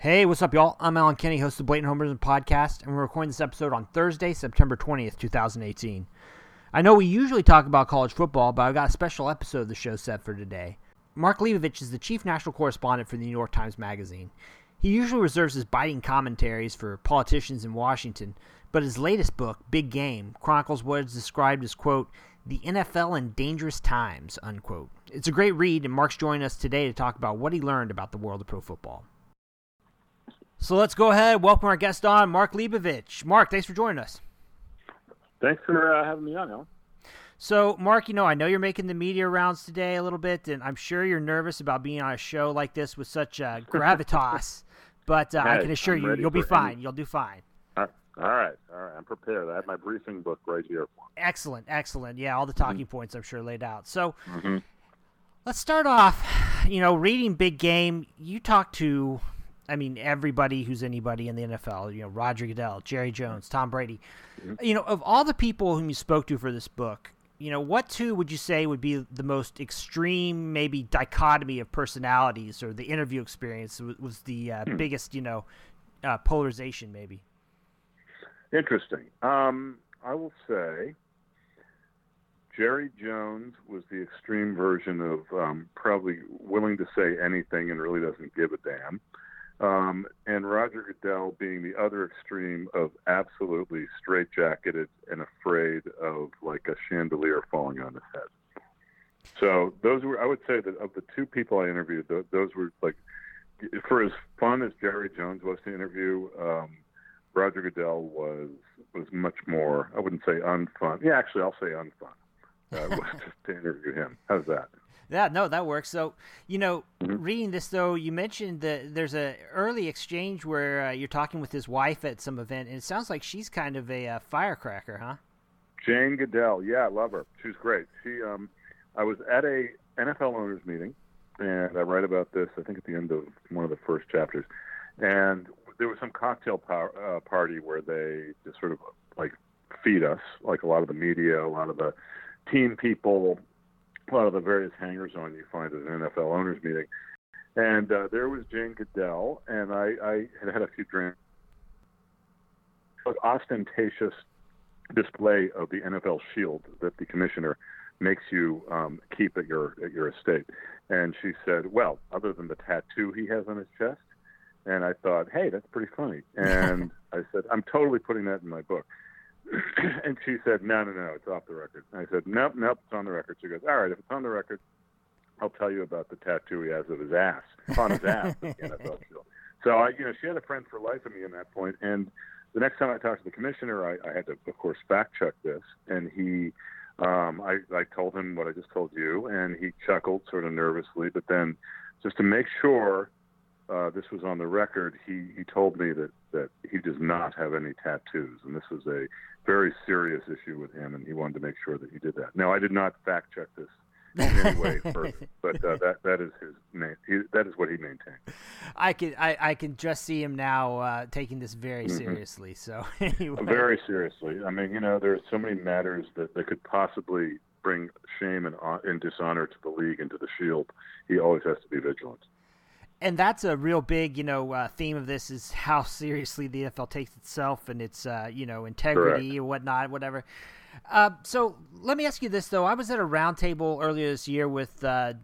Hey, what's up, y'all? I'm Allen Kenney, host of the Blatant Homerism Podcast, and we're recording this episode on Thursday, September 20th, 2018. I know we usually talk about college football, but I've got a special episode of the show set for today. Mark Leibovich is the chief national correspondent for the New York Times Magazine. He usually reserves his biting commentaries for politicians in Washington, but his latest book, Big Game, chronicles what is described as, quote, the NFL in dangerous times, unquote. It's a great read, and Mark's joining us today to talk about what he learned about the world of pro football. So let's go ahead. Welcome our guest on, Mark Leibovich. Mark, thanks for joining us. Thanks for uh, having me on, Allen. So, Mark, you know, I know you're making the media rounds today a little bit, and I'm sure you're nervous about being on a show like this with such uh, gravitas. but uh, I can assure I'm you, you'll be fine. Any... You'll do fine. All right, all right. I'm prepared. I have my briefing book right here. Excellent, excellent. Yeah, all the talking mm-hmm. points I'm sure laid out. So, mm-hmm. let's start off. You know, reading Big Game. You talked to I mean, everybody who's anybody in the NFL, you know, Roger Goodell, Jerry Jones, Tom Brady. Mm-hmm. You know, of all the people whom you spoke to for this book, you know, what two would you say would be the most extreme, maybe dichotomy of personalities, or the interview experience was, was the uh, hmm. biggest, you know, uh, polarization, maybe? Interesting. Um, I will say Jerry Jones was the extreme version of um, probably willing to say anything and really doesn't give a damn um, and Roger Goodell being the other extreme of absolutely straitjacketed and afraid of like a chandelier falling on his head. So those were, I would say that of the two people I interviewed, those were like, for as fun as Jerry Jones was to interview, um, Roger Goodell was was much more. I wouldn't say unfun. Yeah, actually, I'll say unfun. Uh, was just to interview him. How's that? Yeah, no, that works. So, you know, mm-hmm. reading this though, you mentioned that there's a early exchange where uh, you're talking with his wife at some event, and it sounds like she's kind of a uh, firecracker, huh? Jane Goodell, yeah, I love her. She's great. She, um, I was at a NFL owners meeting, and I write about this. I think at the end of one of the first chapters, and there was some cocktail par- uh, party where they just sort of like feed us, like a lot of the media, a lot of the team people, a lot of the various hangers on you find at an NFL owners meeting. And uh, there was Jane Goodell, and I, I had had a few drinks. An ostentatious display of the NFL shield that the commissioner makes you um, keep at your at your estate. And she said, "Well, other than the tattoo he has on his chest." And I thought, "Hey, that's pretty funny." And I said, "I'm totally putting that in my book." and she said, no, no, no, it's off the record. And I said, nope, nope, it's on the record. She goes, all right, if it's on the record, I'll tell you about the tattoo he has of his ass, on his ass, the NFL shield. So, I, you know, she had a friend for life of me in that point. And the next time I talked to the commissioner, I, I had to, of course, fact check this. And he, um, I, I told him what I just told you, and he chuckled sort of nervously. But then, just to make sure uh, this was on the record, he, he told me that, that he does not have any tattoos, and this was a very serious issue with him, and he wanted to make sure that he did that. Now, I did not fact check this in any way further, but uh, that that is his main. He, that is what he maintained. I can I, I can just see him now uh, taking this very mm-hmm. seriously. So anyway. very seriously. I mean, you know, there are so many matters that that could possibly bring shame and, uh, and dishonor to the league and to the Shield. He always has to be vigilant and that's a real big, you know, uh, theme of this is how seriously the NFL takes itself and its, uh, you know, integrity Correct. and whatnot, whatever. Uh, so let me ask you this though: I was at a roundtable earlier this year with uh,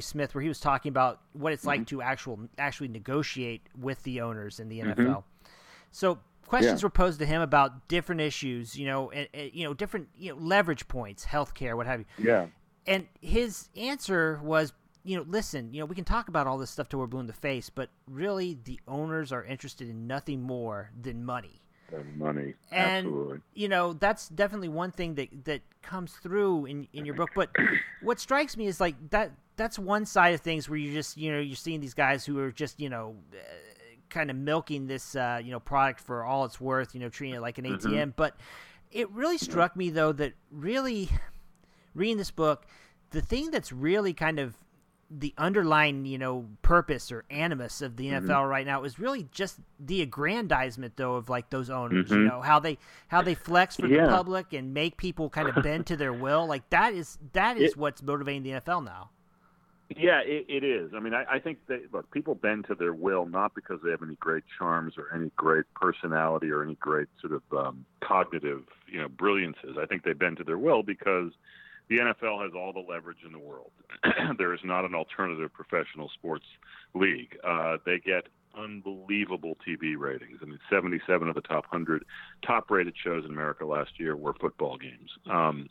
Smith, where he was talking about what it's mm-hmm. like to actual actually negotiate with the owners in the NFL. Mm-hmm. So questions yeah. were posed to him about different issues, you know, and, and, you know, different you know leverage points, healthcare, what have you. Yeah. And his answer was you know, listen, you know, we can talk about all this stuff till we're blue in the face, but really the owners are interested in nothing more than money. And money. And Absolutely. you know, that's definitely one thing that that comes through in in your book. But what strikes me is like that that's one side of things where you just, you know, you're seeing these guys who are just, you know, uh, kind of milking this uh, you know, product for all it's worth, you know, treating it like an ATM, mm-hmm. but it really struck me though that really reading this book, the thing that's really kind of the underlying, you know, purpose or animus of the NFL mm-hmm. right now is really just the aggrandizement, though, of like those owners. Mm-hmm. You know how they how they flex for yeah. the public and make people kind of bend to their will. Like that is that is it, what's motivating the NFL now. Yeah, it, it is. I mean, I, I think that look, people bend to their will not because they have any great charms or any great personality or any great sort of um, cognitive, you know, brilliances. I think they bend to their will because the NFL has all the leverage in the world. there is not an alternative professional sports league. Uh, they get unbelievable TV ratings. I mean, 77 of the top 100 top-rated shows in America last year were football games. Um,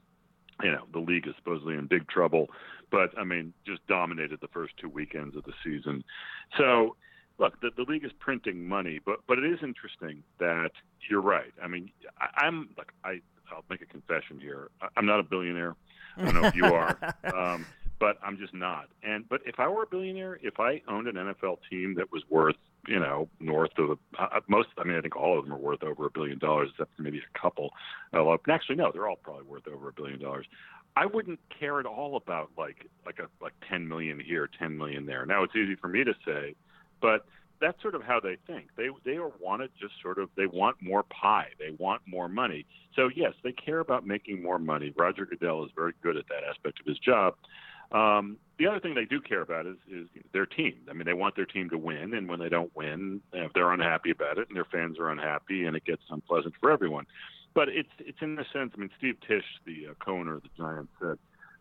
you know, the league is supposedly in big trouble, but I mean, just dominated the first two weekends of the season. So, look, the, the league is printing money, but but it is interesting that you're right. I mean, I, I'm look, I I'll make a confession here. I, I'm not a billionaire. I don't know if you are. Um, but I'm just not. And but if I were a billionaire, if I owned an NFL team that was worth, you know, north of uh, most, I mean, I think all of them are worth over a billion dollars, except for maybe a couple. Uh, actually, no, they're all probably worth over a billion dollars. I wouldn't care at all about like like a like 10 million here, 10 million there. Now it's easy for me to say, but that's sort of how they think. They they want to just sort of they want more pie. They want more money. So yes, they care about making more money. Roger Goodell is very good at that aspect of his job. Um, the other thing they do care about is, is their team. I mean, they want their team to win, and when they don't win, they're unhappy about it, and their fans are unhappy, and it gets unpleasant for everyone. But it's it's in a sense. I mean, Steve Tisch, the uh, co-owner of the Giants, said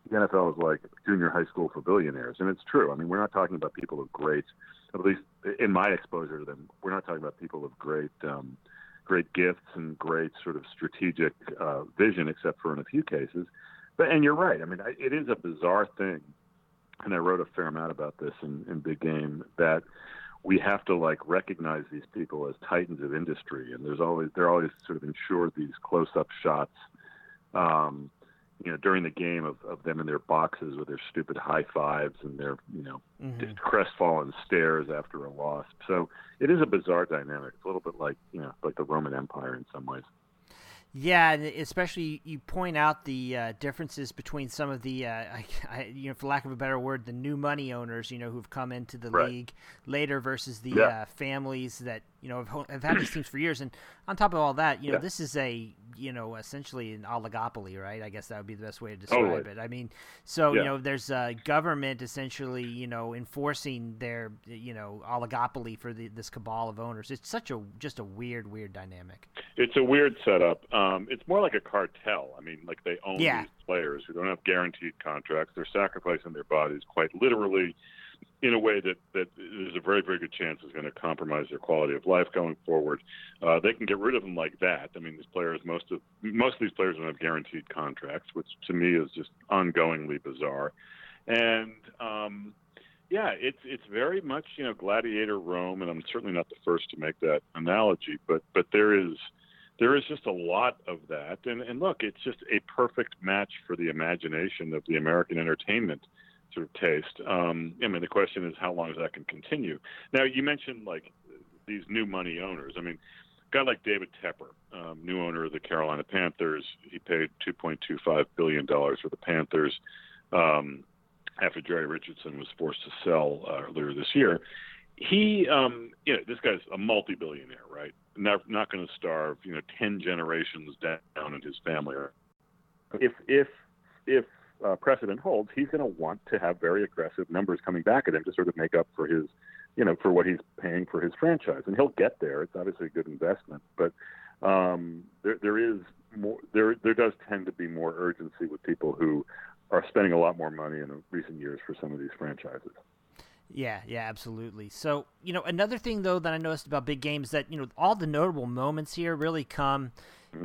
the NFL is like junior high school for billionaires, and it's true. I mean, we're not talking about people of great, at least in my exposure to them, we're not talking about people of great. Um, great gifts and great sort of strategic uh, vision, except for in a few cases. But and you're right. I mean, it is a bizarre thing, and I wrote a fair amount about this in, in Big Game that we have to like recognize these people as titans of industry, and there's always they're always sort of ensured these close-up shots. Um, you know, during the game of, of them in their boxes with their stupid high fives and their, you know, mm-hmm. crestfallen stares after a loss. So it is a bizarre dynamic. It's a little bit like, you know, like the Roman Empire in some ways. Yeah, and especially you point out the uh, differences between some of the, uh, I, I, you know, for lack of a better word, the new money owners, you know, who've come into the right. league later versus the yeah. uh, families that you know have, have, had these teams for years. And on top of all that, you know, this is a, you know, essentially an oligopoly, right? I guess that would be the best way to describe it. I mean, so yeah. you know, there's a government essentially, you know, enforcing their, you know, oligopoly for the, this cabal of owners. It's such a just a weird, weird dynamic. It's a weird setup. Um, it's more like a cartel. I mean, like they own yeah. these players who don't have guaranteed contracts. They're sacrificing their bodies quite literally in a way that that there's a very very good chance is going to compromise their quality of life going forward. Uh, they can get rid of them like that. I mean, these players most of most of these players don't have guaranteed contracts, which to me is just ongoingly bizarre. And um, yeah, it's it's very much you know gladiator Rome, and I'm certainly not the first to make that analogy, but but there is there is just a lot of that, and and look, it's just a perfect match for the imagination of the American entertainment of taste. Um, I mean, the question is how long is that can continue? Now, you mentioned like these new money owners. I mean, a guy like David Tepper, um, new owner of the Carolina Panthers, he paid 2.25 billion dollars for the Panthers um, after Jerry Richardson was forced to sell uh, earlier this year. He, um, you know, this guy's a multi-billionaire, right? Not not going to starve, you know, ten generations down in his family. If if if uh, precedent holds, he's going to want to have very aggressive numbers coming back at him to sort of make up for his, you know, for what he's paying for his franchise, and he'll get there. It's obviously a good investment, but um, there there is more there there does tend to be more urgency with people who are spending a lot more money in recent years for some of these franchises. Yeah, yeah, absolutely. So, you know, another thing though that I noticed about big games that you know all the notable moments here really come.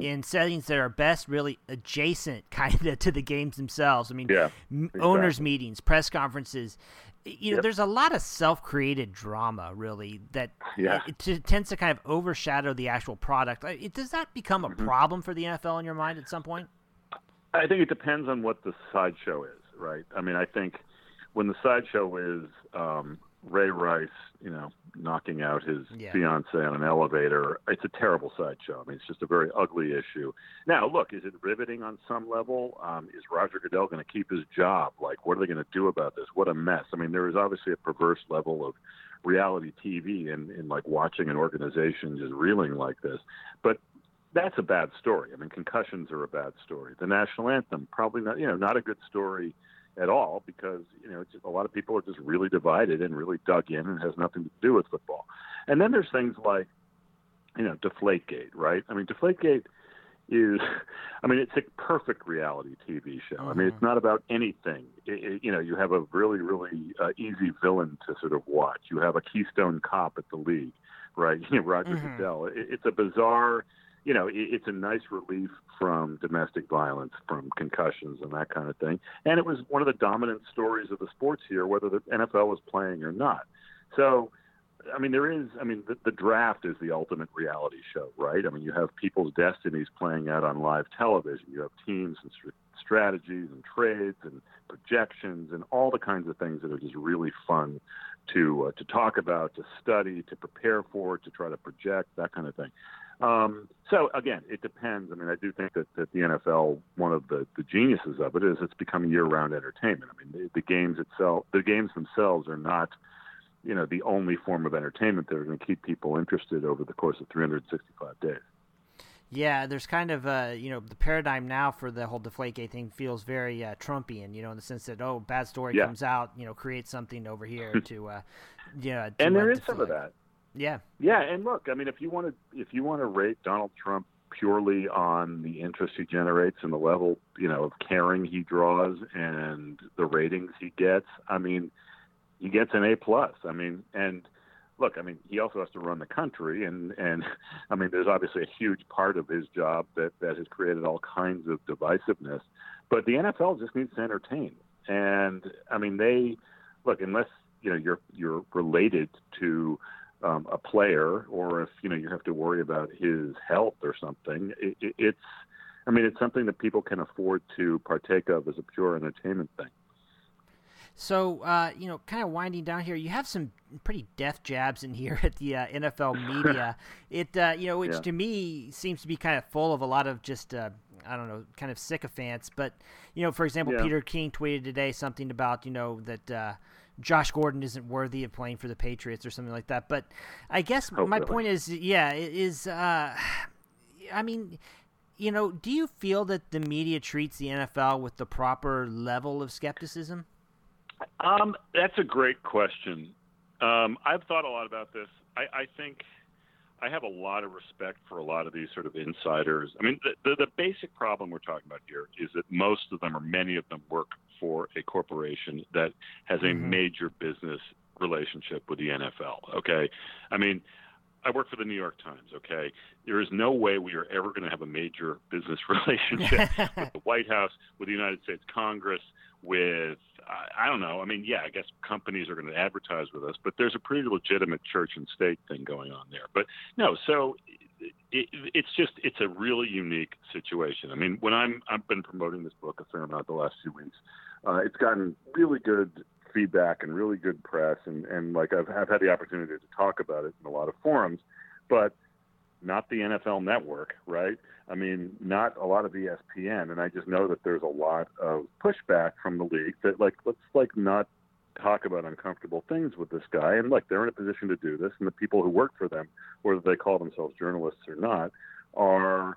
In settings that are best really adjacent kind of to the games themselves. I mean, yeah, exactly. owners meetings, press conferences. You know, yep. there's a lot of self-created drama really that yeah. it, it, tends to kind of overshadow the actual product. It, does that become a mm-hmm. problem for the NFL in your mind at some point? I think it depends on what the sideshow is, right? I mean, I think when the sideshow is um, Ray Rice, you know, knocking out his yeah. fiance on an elevator, it's a terrible sideshow. I mean, it's just a very ugly issue. Now, look, is it riveting on some level? Um, is Roger Goodell going to keep his job? Like, what are they going to do about this? What a mess. I mean, there is obviously a perverse level of reality TV and in, in like watching an organization just reeling like this. But that's a bad story. I mean, concussions are a bad story. The national anthem, probably not, you know, not a good story at all because you know just, a lot of people are just really divided and really dug in and has nothing to do with football. And then there's things like you know Deflategate, right? I mean Deflategate is, I mean, it's a perfect reality TV show. Mm-hmm. I mean, it's mm-hmm. not about anything. It, it, you know, you have a really, really uh, easy villain to sort of watch. You have a Keystone Cop at the league, right? You know, Roger mm-hmm. Goodell. It, it's a bizarre. You know, it's a nice relief from domestic violence, from concussions, and that kind of thing. And it was one of the dominant stories of the sports here, whether the NFL was playing or not. So I mean, there is. I mean, the, the draft is the ultimate reality show, right? I mean, you have people's destinies playing out on live television. You have teams and st- strategies and trades and projections and all the kinds of things that are just really fun to uh, to talk about, to study, to prepare for, to try to project that kind of thing. Um, so again, it depends. I mean, I do think that, that the NFL, one of the, the geniuses of it is it's become year-round entertainment. I mean, the, the games itself, the games themselves are not you know the only form of entertainment that are going to keep people interested over the course of 365 days. Yeah, there's kind of uh, you know the paradigm now for the whole Deflategate thing feels very uh, Trumpian, you know, in the sense that oh, bad story yeah. comes out, you know, create something over here to, uh, yeah, to, and there is some of that. Yeah, yeah, and look, I mean, if you want to if you want to rate Donald Trump purely on the interest he generates and the level you know of caring he draws and the ratings he gets, I mean he gets an A plus. I mean, and look, I mean, he also has to run the country, and and I mean, there's obviously a huge part of his job that that has created all kinds of divisiveness. But the NFL just needs to entertain, and I mean, they look unless you know you're you're related to um, a player, or if you know you have to worry about his health or something. It, it, it's I mean, it's something that people can afford to partake of as a pure entertainment thing. So, uh, you know, kind of winding down here, you have some pretty death jabs in here at the uh, NFL media. it, uh, you know, which yeah. to me seems to be kind of full of a lot of just, uh, I don't know, kind of sycophants. But, you know, for example, yeah. Peter King tweeted today something about, you know, that uh, Josh Gordon isn't worthy of playing for the Patriots or something like that. But I guess oh, my point is, yeah, is, uh, I mean, you know, do you feel that the media treats the NFL with the proper level of skepticism? Um, that's a great question. Um, I've thought a lot about this. I, I think I have a lot of respect for a lot of these sort of insiders. I mean, the, the, the basic problem we're talking about here is that most of them, or many of them, work for a corporation that has a mm-hmm. major business relationship with the NFL. Okay, I mean, I work for the New York Times. Okay, there is no way we are ever going to have a major business relationship with the White House, with the United States Congress, with I don't know. I mean, yeah, I guess companies are going to advertise with us, but there's a pretty legitimate church and state thing going on there. But no, so it, it's just it's a really unique situation. I mean, when I'm I've been promoting this book a fair amount the last few weeks. Uh, it's gotten really good feedback and really good press, and and like I've, I've had the opportunity to talk about it in a lot of forums, but not the NFL Network, right? I mean, not a lot of ESPN, and I just know that there's a lot of pushback from the league that like let's like not talk about uncomfortable things with this guy. And like they're in a position to do this, and the people who work for them, whether they call themselves journalists or not, are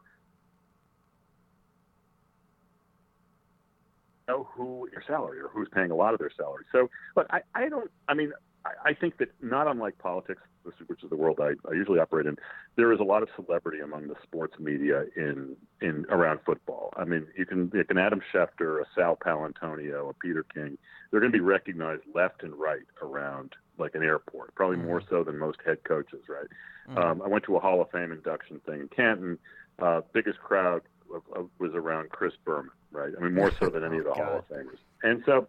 know who your salary or who's paying a lot of their salary. So, but I, I don't. I mean, I, I think that not unlike politics, which is the world I, I usually operate in, there is a lot of celebrity among the sports media in in around football. I mean, you can you can Adam Schefter, a Sal Paolantonio, a Peter King. They're going to be recognized left and right around like an airport, probably mm-hmm. more so than most head coaches. Right. Mm-hmm. Um, I went to a Hall of Fame induction thing in Canton. Uh, biggest crowd was around Chris Berman, right? I mean, more so than any of the oh, Hall of Famers. And so,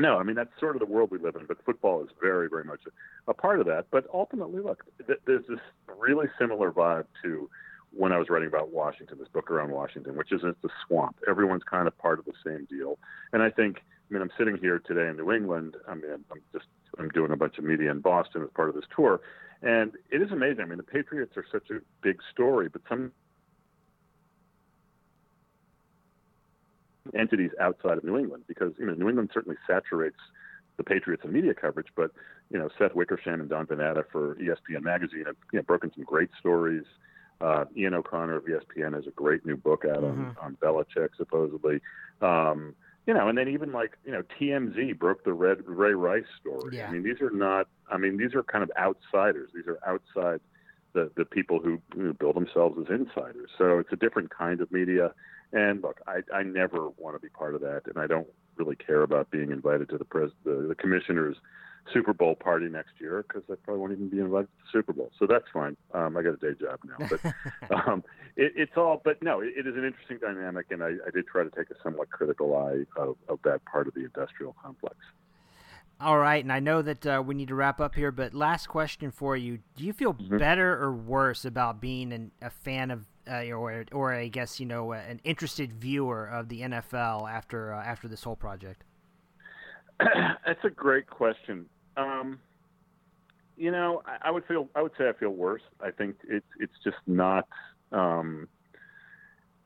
no, I mean that's sort of the world we live in. But football is very, very much a, part of that. But ultimately, look, th- there's this really similar vibe to when I was writing about Washington, this book around Washington, which is it's the swamp. Everyone's kind of part of the same deal. And I think, I mean, I'm sitting here today in New England. I mean, I'm just I'm doing a bunch of media in Boston as part of this tour, and it is amazing. I mean, the Patriots are such a big story, but some entities outside of New England because you know New England certainly saturates the Patriots and media coverage, but you know Seth Wickersham and Don Van Natta for ESPN magazine have you know, broken some great stories. Uh, Ian O'Connor of ESPN has a great new book out mm-hmm. on, on Belichick, supposedly. Um, you know, and then even like you know TMZ broke the Red Ray Rice story. Yeah. I mean, these are not. I mean, these are kind of outsiders. These are outside the the people who, who build themselves as insiders. So it's a different kind of media. And look, I I never want to be part of that, and I don't really care about being invited to the pres the, the commissioner's Super Bowl party next year because I probably won't even be invited to the Super Bowl. So that's fine. Um, I got a day job now, but um, it, it's all. But no, it, it is an interesting dynamic, and I, I did try to take a somewhat critical eye of, of that part of the industrial complex. All right, and I know that uh, we need to wrap up here, but last question for you: Do you feel mm-hmm. better or worse about being an, a fan of, uh, or or I guess you know, an interested viewer of the NFL after uh, after this whole project? That's a great question. Um, you know, I, I, would feel I would say I feel worse. I think it's it's just not. Um,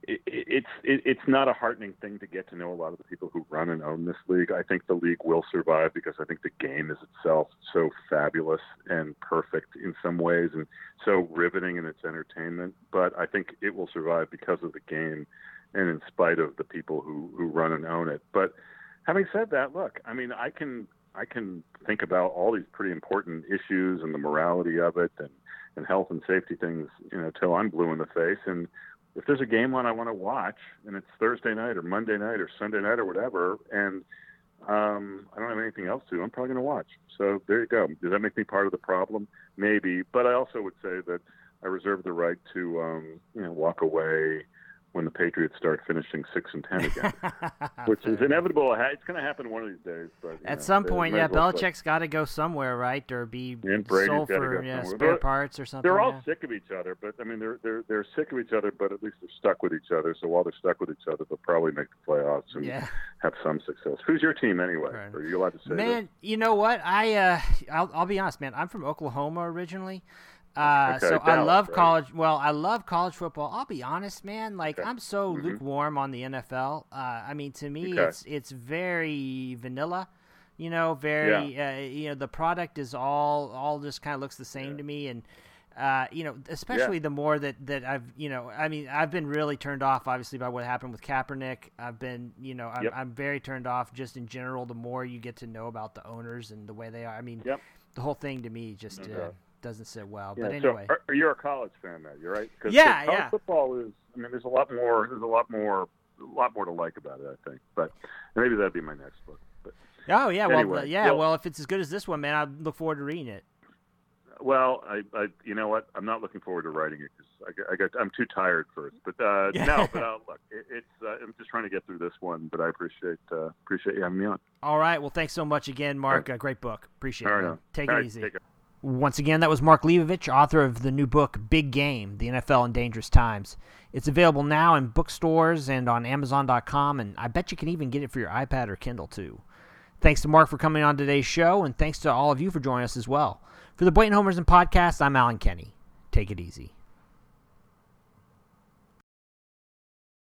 it, it's it, it's not a heartening thing to get to know a lot of the people who run and own this league. I think the league will survive because I think the game is itself so fabulous and perfect in some ways, and so riveting in its entertainment. But I think it will survive because of the game, and in spite of the people who who run and own it. But having said that, look, I mean, I can I can think about all these pretty important issues and the morality of it and and health and safety things, you know, till I'm blue in the face. And if there's a game on I want to watch, and it's Thursday night or Monday night or Sunday night or whatever, and um, I don't have anything else to, I'm probably going to watch. So there you go. Does that make me part of the problem? Maybe, but I also would say that I reserve the right to, um, you know, walk away when the Patriots start finishing six and ten again, which is inevitable. It's going to happen one of these days. But at know, some point, yeah, well Belichick's got to go somewhere, right, or be sold for yeah, spare parts or something. They're all yeah. sick of each other, but I mean, they're they're they're sick of each other, but at least they're stuck with each other. So while they're stuck with each other, they'll probably make the playoffs and yeah. have some success. Who's your team anyway? Right. Are you allowed to say? Man, that? you know what? I uh, I'll, I'll be honest, man. I'm from Oklahoma originally. Uh, okay, so Dallas, I love right? college. Well, I love college football. I'll be honest, man. Like Okay. I'm so Mhm. lukewarm on the NFL. Uh, I mean, to me, Okay. it's it's very vanilla. You know, very. Uh, you know, the product is all all just kind of looks the same Yeah. to me, and. Uh, you know, especially the more that, that I've, you know, I mean, I've been really turned off, obviously, by what happened with Kaepernick. I've been, you know, I'm, Yep. I'm very turned off just in general. The more you get to know about the owners and the way they are, I mean, Yep. the whole thing to me just No uh. Doesn't sit well. Yeah, but anyway, so are, are a college fan, Matt? You're right. Cause, Yeah, 'cause college yeah. Football is. I mean, there's a lot more. There's a lot more. A lot more to like about it, I think. But maybe that'd be my next book. But Oh yeah, well, Anyway, uh, yeah, well- well, if it's as good as this one, man, I look forward to reading it. well, I, I, you know what? I'm not looking forward to writing it because I, got- I got. I'm too tired first. But uh, no, but uh, look, it, it's. Uh, I'm just trying to get through this one. But I appreciate uh, appreciate you having me on. All right, well, thanks so much again, Mark. Uh, great book. Appreciate All it. right, Take All it right, easy. take. Once again, that was Mark Leibovich, author of the new book Big Game: The NFL in Dangerous Times. It's available now in bookstores and on Amazon.com, and I bet you can even get it for your iPad or Kindle too. Thanks to Mark for coming on today's show, and thanks to all of you for joining us as well. For the Blatant Homerism Podcast, I'm Allen Kenney. Take it easy.